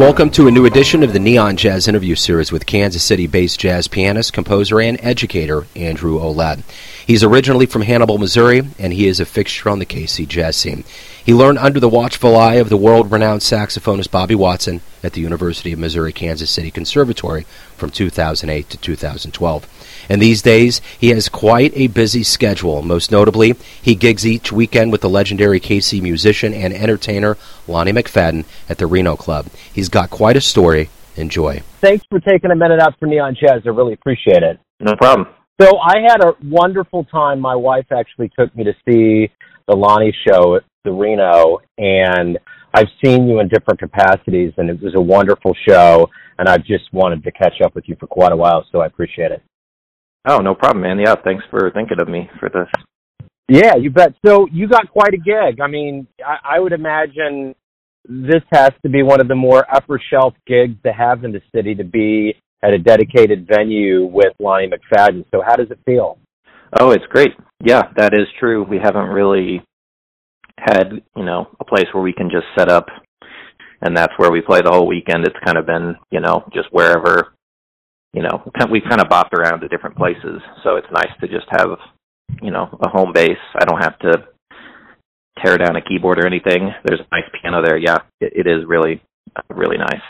Welcome to a new edition of the Neon Jazz interview series with Kansas City based jazz pianist, composer, and educator Andrew Ouellette. He's originally from Hannibal, Missouri, and he is a fixture on the KC jazz scene. He learned under the watchful eye of the world renowned saxophonist Bobby Watson at the University of Missouri Kansas City Conservatory from 2008 to 2012. And these days, he has quite a busy schedule. Most notably, he gigs each weekend with the legendary KC musician and entertainer Lonnie McFadden at the Reno Club. He's got quite a story. Enjoy. Thanks for taking a minute out for Neon Jazz. I really appreciate it. No problem. So I had a wonderful time. My wife actually took me to see the Lonnie show at the Reno, and I've seen you in different capacities, and it was a wonderful show. And I've just wanted to catch up with you for quite a while, so I appreciate it. Oh, no problem, man. Yeah, thanks for thinking of me for this. Yeah, you bet. So you got quite a gig. I mean, I, I would imagine this has to be one of the more upper shelf gigs to have in the city to be at a dedicated venue with Lonnie McFadden. So how does it feel? Oh, it's great. Yeah, that is true. We haven't really had, you know, a place where we can just set up and that's where we play the whole weekend. It's kind of been, you know, just wherever, you know, we've kind of bopped around to different places. So it's nice to just have, you know, a home base. I don't have to tear down a keyboard or anything. There's a nice piano there. Yeah, it, it is really, really nice.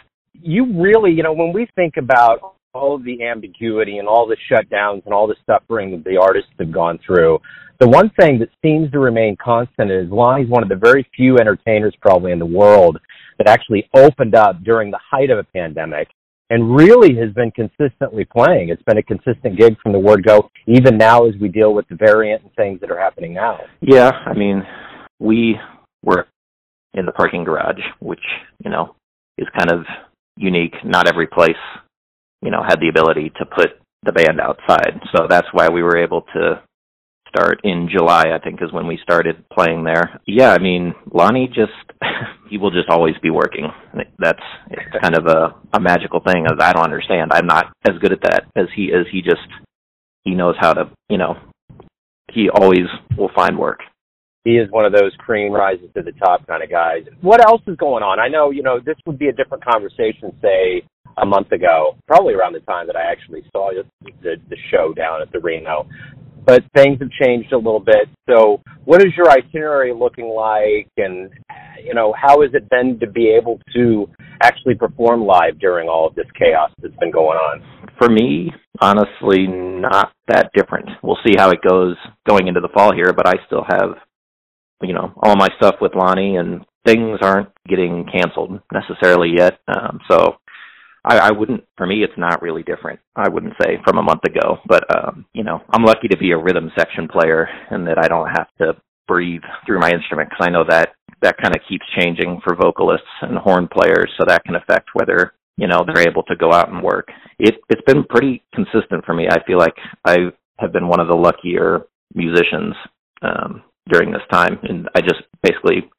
You really, you know, when we think about all of the ambiguity and all the shutdowns and all the suffering that the artists have gone through, the one thing that seems to remain constant is Lonnie's one of the very few entertainers probably in the world that actually opened up during the height of a pandemic and really has been consistently playing. It's been a consistent gig from the word go, even now as we deal with the variant and things that are happening now. Yeah, I mean, we were in the parking garage, which, you know, is kind of unique. Not every place, you know, had the ability to put the band outside. So that's why we were able to start in July, I think is when we started playing there. Yeah, I mean, Lonnie just he will just always be working. That's kind of a a magical thing as I don't understand. I'm not as good at that as he is. He just he knows how to, you know, he always will find work he is one of those cream rises to the top kind of guys. What else is going on? I know, you know, this would be a different conversation, say, a month ago, probably around the time that I actually saw the, the show down at the Reno. But things have changed a little bit. So, what is your itinerary looking like, and you know, how has it been to be able to actually perform live during all of this chaos that's been going on? For me, honestly, not that different. We'll see how it goes going into the fall here, but I still have you know all my stuff with Lonnie, and things aren't getting canceled necessarily yet. Um, so I, I wouldn't. For me, it's not really different. I wouldn't say from a month ago, but um, you know, I'm lucky to be a rhythm section player and that I don't have to breathe through my instrument because I know that that kind of keeps changing for vocalists and horn players, so that can affect whether you know they're able to go out and work. It it's been pretty consistent for me. I feel like I have been one of the luckier musicians um, during this time, and I just basically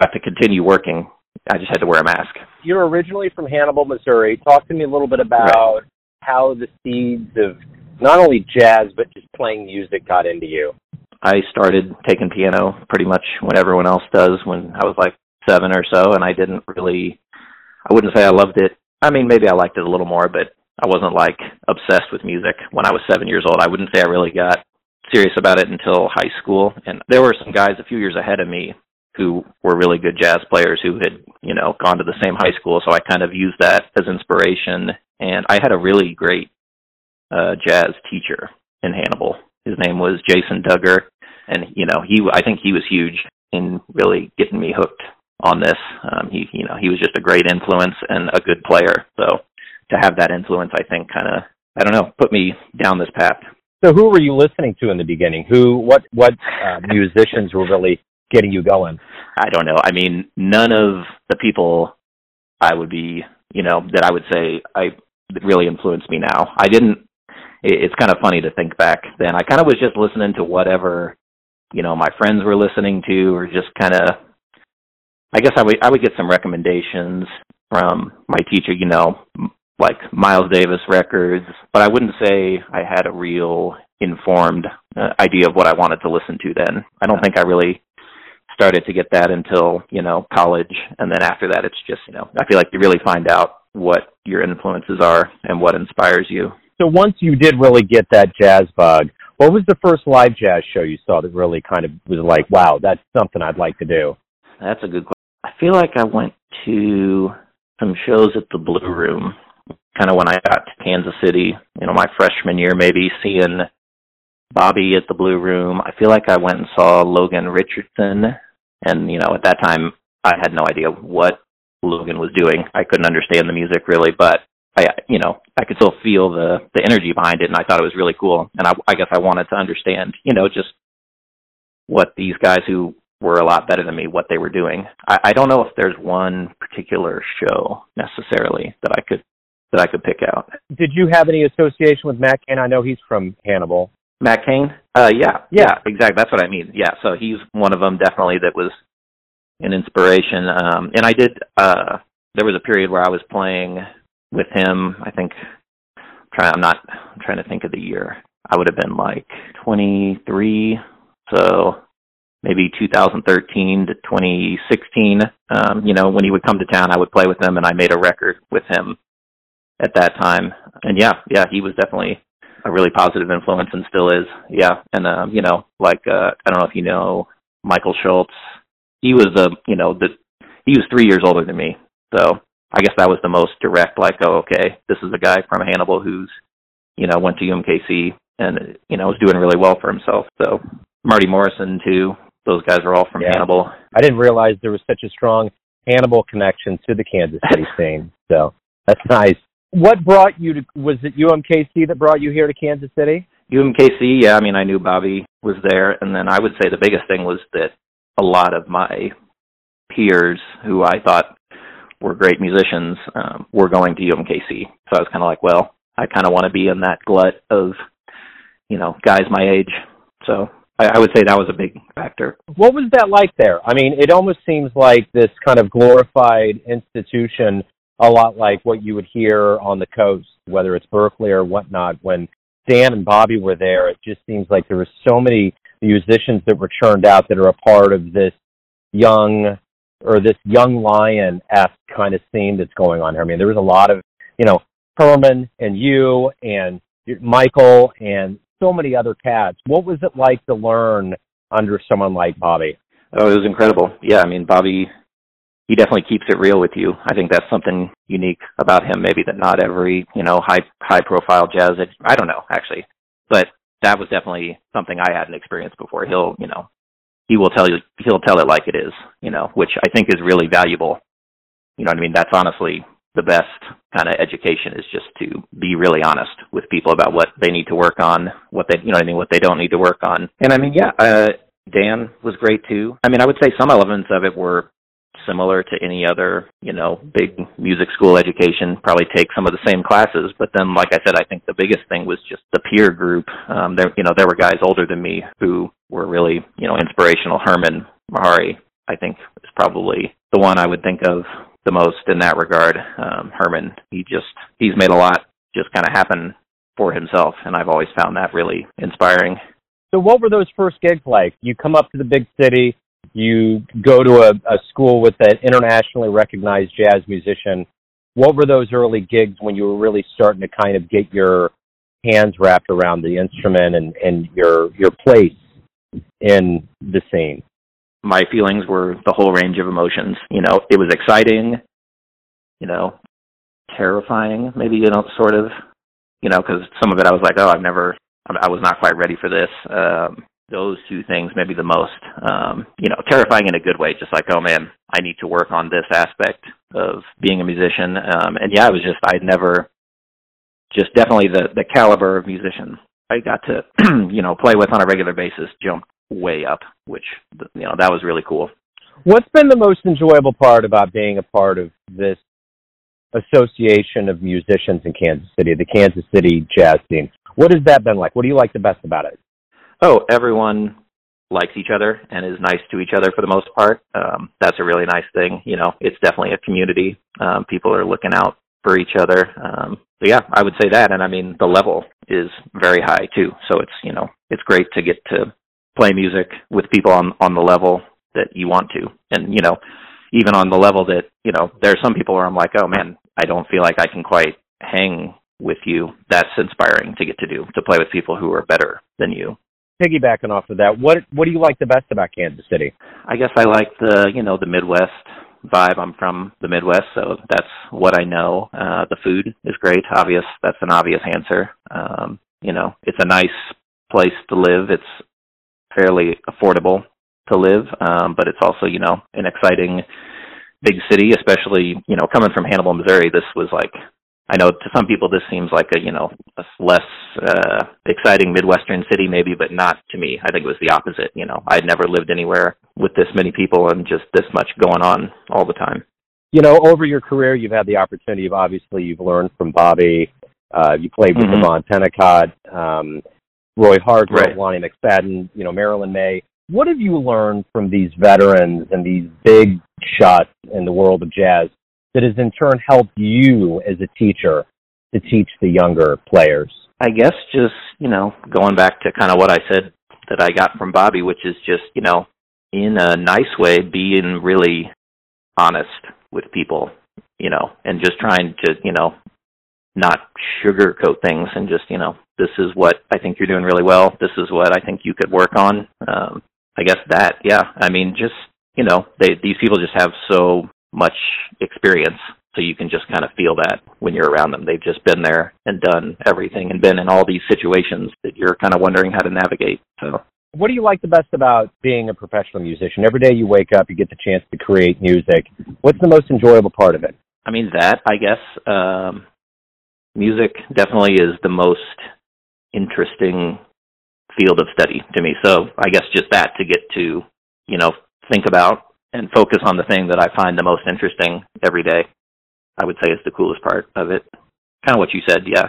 got to continue working. I just had to wear a mask. You're originally from Hannibal, Missouri. Talk to me a little bit about right. how the seeds of not only jazz but just playing music got into you. I started taking piano pretty much when everyone else does when I was like seven or so, and I didn't really. I wouldn't say I loved it. I mean, maybe I liked it a little more, but I wasn't like obsessed with music when I was seven years old. I wouldn't say I really got serious about it until high school. And there were some guys a few years ahead of me who were really good jazz players who had, you know, gone to the same high school. So I kind of used that as inspiration. And I had a really great uh, jazz teacher in Hannibal. His name was Jason Duggar. And, you know, he, I think he was huge in really getting me hooked on this. Um, he, you know, he was just a great influence and a good player. So to have that influence, I think kind of, I don't know, put me down this path. So who were you listening to in the beginning? Who, what, what uh, musicians were really getting you going? I don't know. I mean, none of the people I would be, you know, that I would say I really influenced me now. I didn't. It's kind of funny to think back then. I kind of was just listening to whatever, you know, my friends were listening to, or just kind of. I guess I would I would get some recommendations from my teacher. You know, like Miles Davis records, but I wouldn't say I had a real informed uh, idea of what I wanted to listen to then. I don't think I really started to get that until you know college, and then after that, it's just you know I feel like you really find out what your influences are and what inspires you. So once you did really get that jazz bug, what was the first live jazz show you saw that really kind of was like, wow, that's something I'd like to do? That's a good question. I feel like I went to some shows at the Blue Room kind of when I got to Kansas City, you know, my freshman year, maybe seeing Bobby at the Blue Room. I feel like I went and saw Logan Richardson, and you know, at that time, I had no idea what Logan was doing. I couldn't understand the music really, but I, you know, I could still feel the the energy behind it, and I thought it was really cool. And I, I guess I wanted to understand, you know, just what these guys who were a lot better than me, what they were doing. I, I don't know if there's one particular show necessarily that I could that I could pick out. Did you have any association with Matt And I know he's from Hannibal. Matt Kane? Uh, yeah, yeah, exactly. That's what I mean. Yeah, so he's one of them definitely that was an inspiration. Um, and I did. Uh, there was a period where I was playing with him. I think. Try, I'm not I'm trying to think of the year. I would have been like 23, so maybe 2013 to 2016. Um, you know, when he would come to town, I would play with him, and I made a record with him at that time. And yeah, yeah, he was definitely a really positive influence and still is. Yeah, and um, you know, like uh, I don't know if you know Michael Shults. He was the you know the he was three years older than me, so I guess that was the most direct. Like, oh, okay, this is a guy from Hannibal who's you know went to UMKC and you know was doing really well for himself. So Marty Morrison too. Those guys are all from yeah. Hannibal. I didn't realize there was such a strong Hannibal connection to the Kansas City scene. So that's nice what brought you to was it UMKC that brought you here to Kansas City? UMKC, yeah. I mean, I knew Bobby was there, and then I would say the biggest thing was that a lot of my peers, who I thought were great musicians, um, were going to UMKC. So I was kind of like, well, I kind of want to be in that glut of, you know, guys my age. So I, I would say that was a big factor. What was that like there? I mean, it almost seems like this kind of glorified institution a lot like what you would hear on the coast, whether it's Berklee or whatnot. When Dan and Bobby were there, it just seems like there were so many musicians that were churned out that are a part of this young or this young lion esque kind of scene that's going on here. I mean, there was a lot of, you know, Hermon and you and Michael and so many other cats. What was it like to learn under someone like Bobby? Oh, it was incredible. Yeah, I mean, Bobby he definitely keeps it real with you. I think that's something unique about him. Maybe that not every you know high high profile jazz. I don't know actually, but that was definitely something I hadn't experienced before. He'll you know he will tell you he'll tell it like it is. You know, which I think is really valuable. You know what I mean? That's honestly the best kind of education is just to be really honest with people about what they need to work on, what they you know what I mean, what they don't need to work on. And I mean, yeah, uh Dan was great too. I mean, I would say some elements of it were similar to any other, you know, big music school education, probably take some of the same classes. But then, like I said, I think the biggest thing was just the peer group. Um, there, you know, there were guys older than me who were really, you know, inspirational. Hermon Mehari, I think, is probably the one I would think of the most in that regard. Um, Herman, he just, he's made a lot just kind of happen for himself. And I've always found that really inspiring. So what were those first gigs like? You come up to the big city, you go to a, a school with an internationally recognized jazz musician. What were those early gigs when you were really starting to kind of get your hands wrapped around the instrument and, and your your place in the scene? My feelings were the whole range of emotions. You know, it was exciting, you know, terrifying, maybe, you know, sort of, you know, because some of it I was like, oh, I've never, I was not quite ready for this. Um, those two things maybe the most um you know terrifying in a good way just like oh man i need to work on this aspect of being a musician. Um and yeah it was just i'd never just definitely the the caliber of musicians i got to you know play with on a regular basis jumped way up which you know that was really cool. What's been the most enjoyable part about being a part of this association of musicians in kansas city the kansas city jazz scene? What has that been like? What do you like the best about it oh, everyone likes each other and is nice to each other for the most part. Um, that's a really nice thing. You know, it's definitely a community. Um, people are looking out for each other. Um, so yeah, I would say that. And I mean, the level is very high too. So it's, you know, it's great to get to play music with people on, on the level that you want to. And, you know, even on the level that, you know, there are some people where I'm like, oh man, I don't feel like I can quite hang with you. That's inspiring to get to do, to play with people who are better than you. Piggybacking off of that, what what do you like the best about Kansas City? I guess I like the, you know, the Midwest vibe. I'm from the Midwest, so that's what I know. Uh the food is great, obvious. That's an obvious answer. Um, you know, it's a nice place to live. It's fairly affordable to live, um, but it's also, you know, an exciting big city, especially, you know, coming from Hannibal, Missouri, this was like I know to some people this seems like a, you know, a less uh exciting Midwestern city maybe, but not to me. I think it was the opposite, you know. I'd never lived anywhere with this many people and just this much going on all the time. You know, over your career you've had the opportunity of obviously you've learned from Bobby, uh you played with Mhm. Devon Tennicott, um Roy Hargrove, Right. Lonnie McFadden, you know, Marilyn Maye. What have you learned from these veterans and these big shots in the world of jazz that has in turn helped you as a teacher to teach the younger players? I guess just, you know, going back to kind of what I said that I got from Bobby, which is just, you know, in a nice way, being really honest with people, you know, and just trying to, you know, not sugarcoat things and just, you know, this is what I think you're doing really well. This is what I think you could work on. Um, I guess that, yeah. I mean, just, you know, they, these people just have so much experience. So you can just kind of feel that when you're around them. They've just been there and done everything and been in all these situations that you're kind of wondering how to navigate. So What do you like the best about being a professional musician? Every day you wake up, you get the chance to create music. What's the most enjoyable part of it? I mean that I guess um music definitely is the most interesting field of study to me. So I guess just that to get to, you know, think about and focus on the thing that I find the most interesting every day, I would say is the coolest part of it. Kind of what you said, yeah.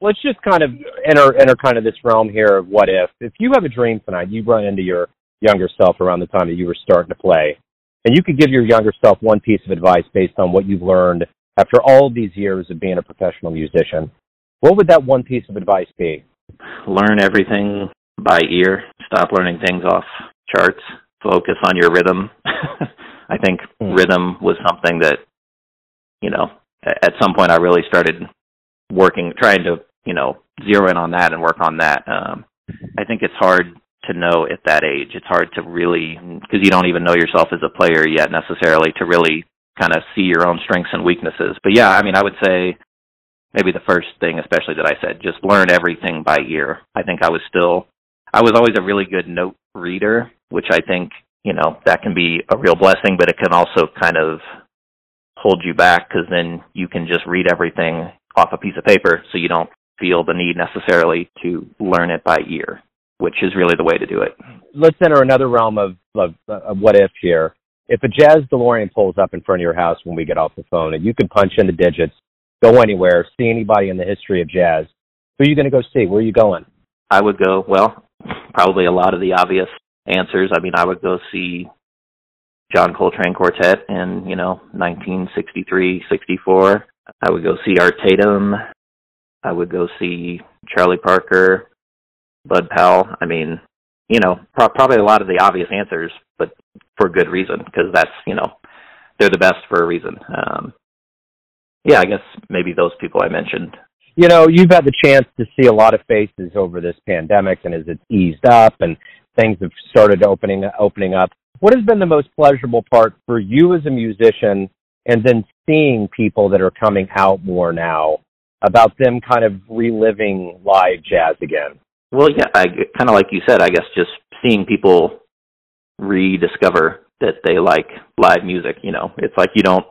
Let's just kind of enter enter kind of this realm here of what if. If you have a dream tonight, you run into your younger self around the time that you were starting to play, and you could give your younger self one piece of advice based on what you've learned after all these years of being a professional musician. What would that one piece of advice be? learn everything by ear. Stop learning things off charts. Focus on your rhythm. I think Hmm. rhythm was something that, you know, at some point I really started working, trying to, you know, zero in on that and work on that. Um, I think it's hard to know at that age. It's hard to really, because you don't even know yourself as a player yet necessarily to really kind of see your own strengths and weaknesses. But yeah, I mean, I would say maybe the first thing especially that I said, just learn everything by ear. I think I was still I was always a really good note reader, which I think, you know, that can be a real blessing, but it can also kind of hold you back cuz then you can just read everything off a piece of paper so you don't feel the need necessarily to learn it by ear, which is really the way to do it. Let's enter another realm of, of, of what if here. If a jazz DeLorean pulls up in front of your house when we get off the phone and you can punch in the digits, go anywhere, see anybody in the history of jazz, who are you going to go see? Where are you going? I would go, well, probably a lot of the obvious answers. I mean, I would go see John Coltrane Quartet in, you know, 1963, 64. I would go see Art Tatum. I would go see Charlie Parker, Bud Powell. I mean, you know, pro- probably a lot of the obvious answers, but for good reason because that's, you know, they're the best for a reason. Um, yeah, I guess maybe those people I mentioned You know, you've had the chance to see a lot of faces over this pandemic and as it's eased up and things have started opening opening up. What has been the most pleasurable part for you as a musician and then seeing people that are coming out more now about them kind of reliving live jazz again? Well, yeah, I kind of like you said. I guess just seeing people rediscover that they like live music. You know, it's like you don't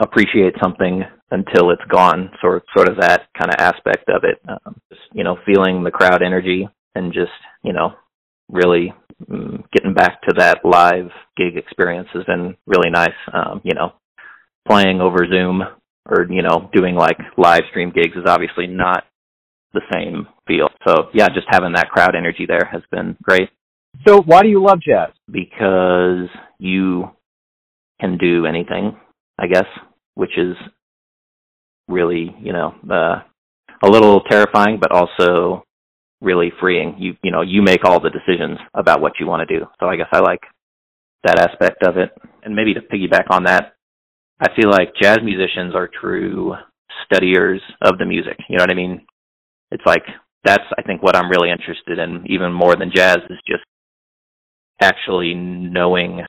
appreciate something until it's gone. Sort sort of that kind of aspect of it. Um, just, you know, feeling the crowd energy and just you know really mm, getting back to that live gig experience has been really nice. Um, you know, playing over Zoom or you know doing like live stream gigs is obviously not the same feel. So yeah, just having that crowd energy there has been great So, why do you love jazz? because you can do anything, I guess, which is really, you know, uh, a little terrifying, but also really freeing. You, you know, you make all the decisions about what you want to do. So I guess I like that aspect of it. And maybe to piggyback on that, I feel like jazz musicians are true studiers of the music. You know what I mean? It's like that's I think what I'm really interested in even more than jazz is just actually knowing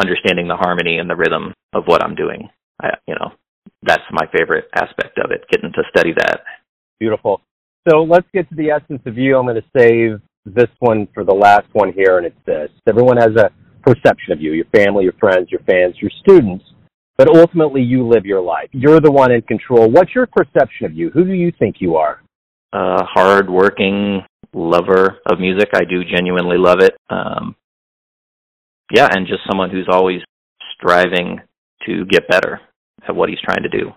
understanding the harmony and the rhythm of what I'm doing. I, you know, that's my favorite aspect of it, getting to study that. Beautiful. So let's get to the essence of you. I'm going to save this one for the last one here, and it's this. Everyone has a perception of you, your family, your friends, your fans, your students, but ultimately you live your life. You're the one in control. What's your perception of you? Who do you think you are? A hard-working lover of music. I do genuinely love it. Um, yeah, and just someone who's always striving to get better at what he's trying to do.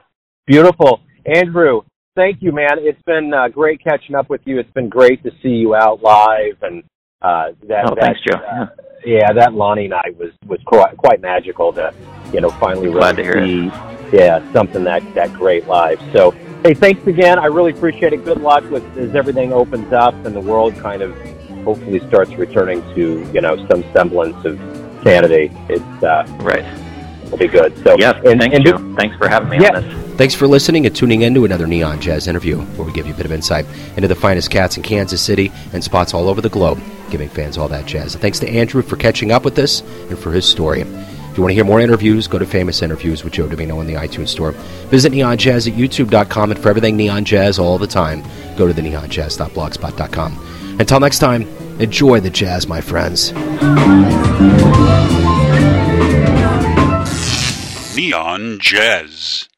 Beautiful. Andrew, thank you, man. It's been uh, great catching up with you. It's been great to see you out live and uh that oh, that thanks, Joe. Uh, yeah, that Lonnie night was was quite quite magical to you know finally really to hear see yeah something that that great live. So hey, thanks again. I really appreciate it. Good luck with as everything opens up and the world kind of hopefully starts returning to you know some semblance of sanity. It's uh, Right. It'll be good. So Yeah, and, thanks, and Joe. Thanks for having me Yeah. on this. Thanks for listening and tuning in to another Neon Jazz interview, where we give you a bit of insight into the finest cats in Kansas City and spots all over the globe, giving fans all that jazz. And thanks to Andrew for catching up with us and for his story. If you want to hear more interviews, go to Famous Interviews with Joe Dimino in the iTunes Store. Visit Neon Jazz at youtube.com, and for everything Neon Jazz all the time, go to the neonjazz.blogspot.com. Until next time, enjoy the jazz, my friends. Neon Jazz.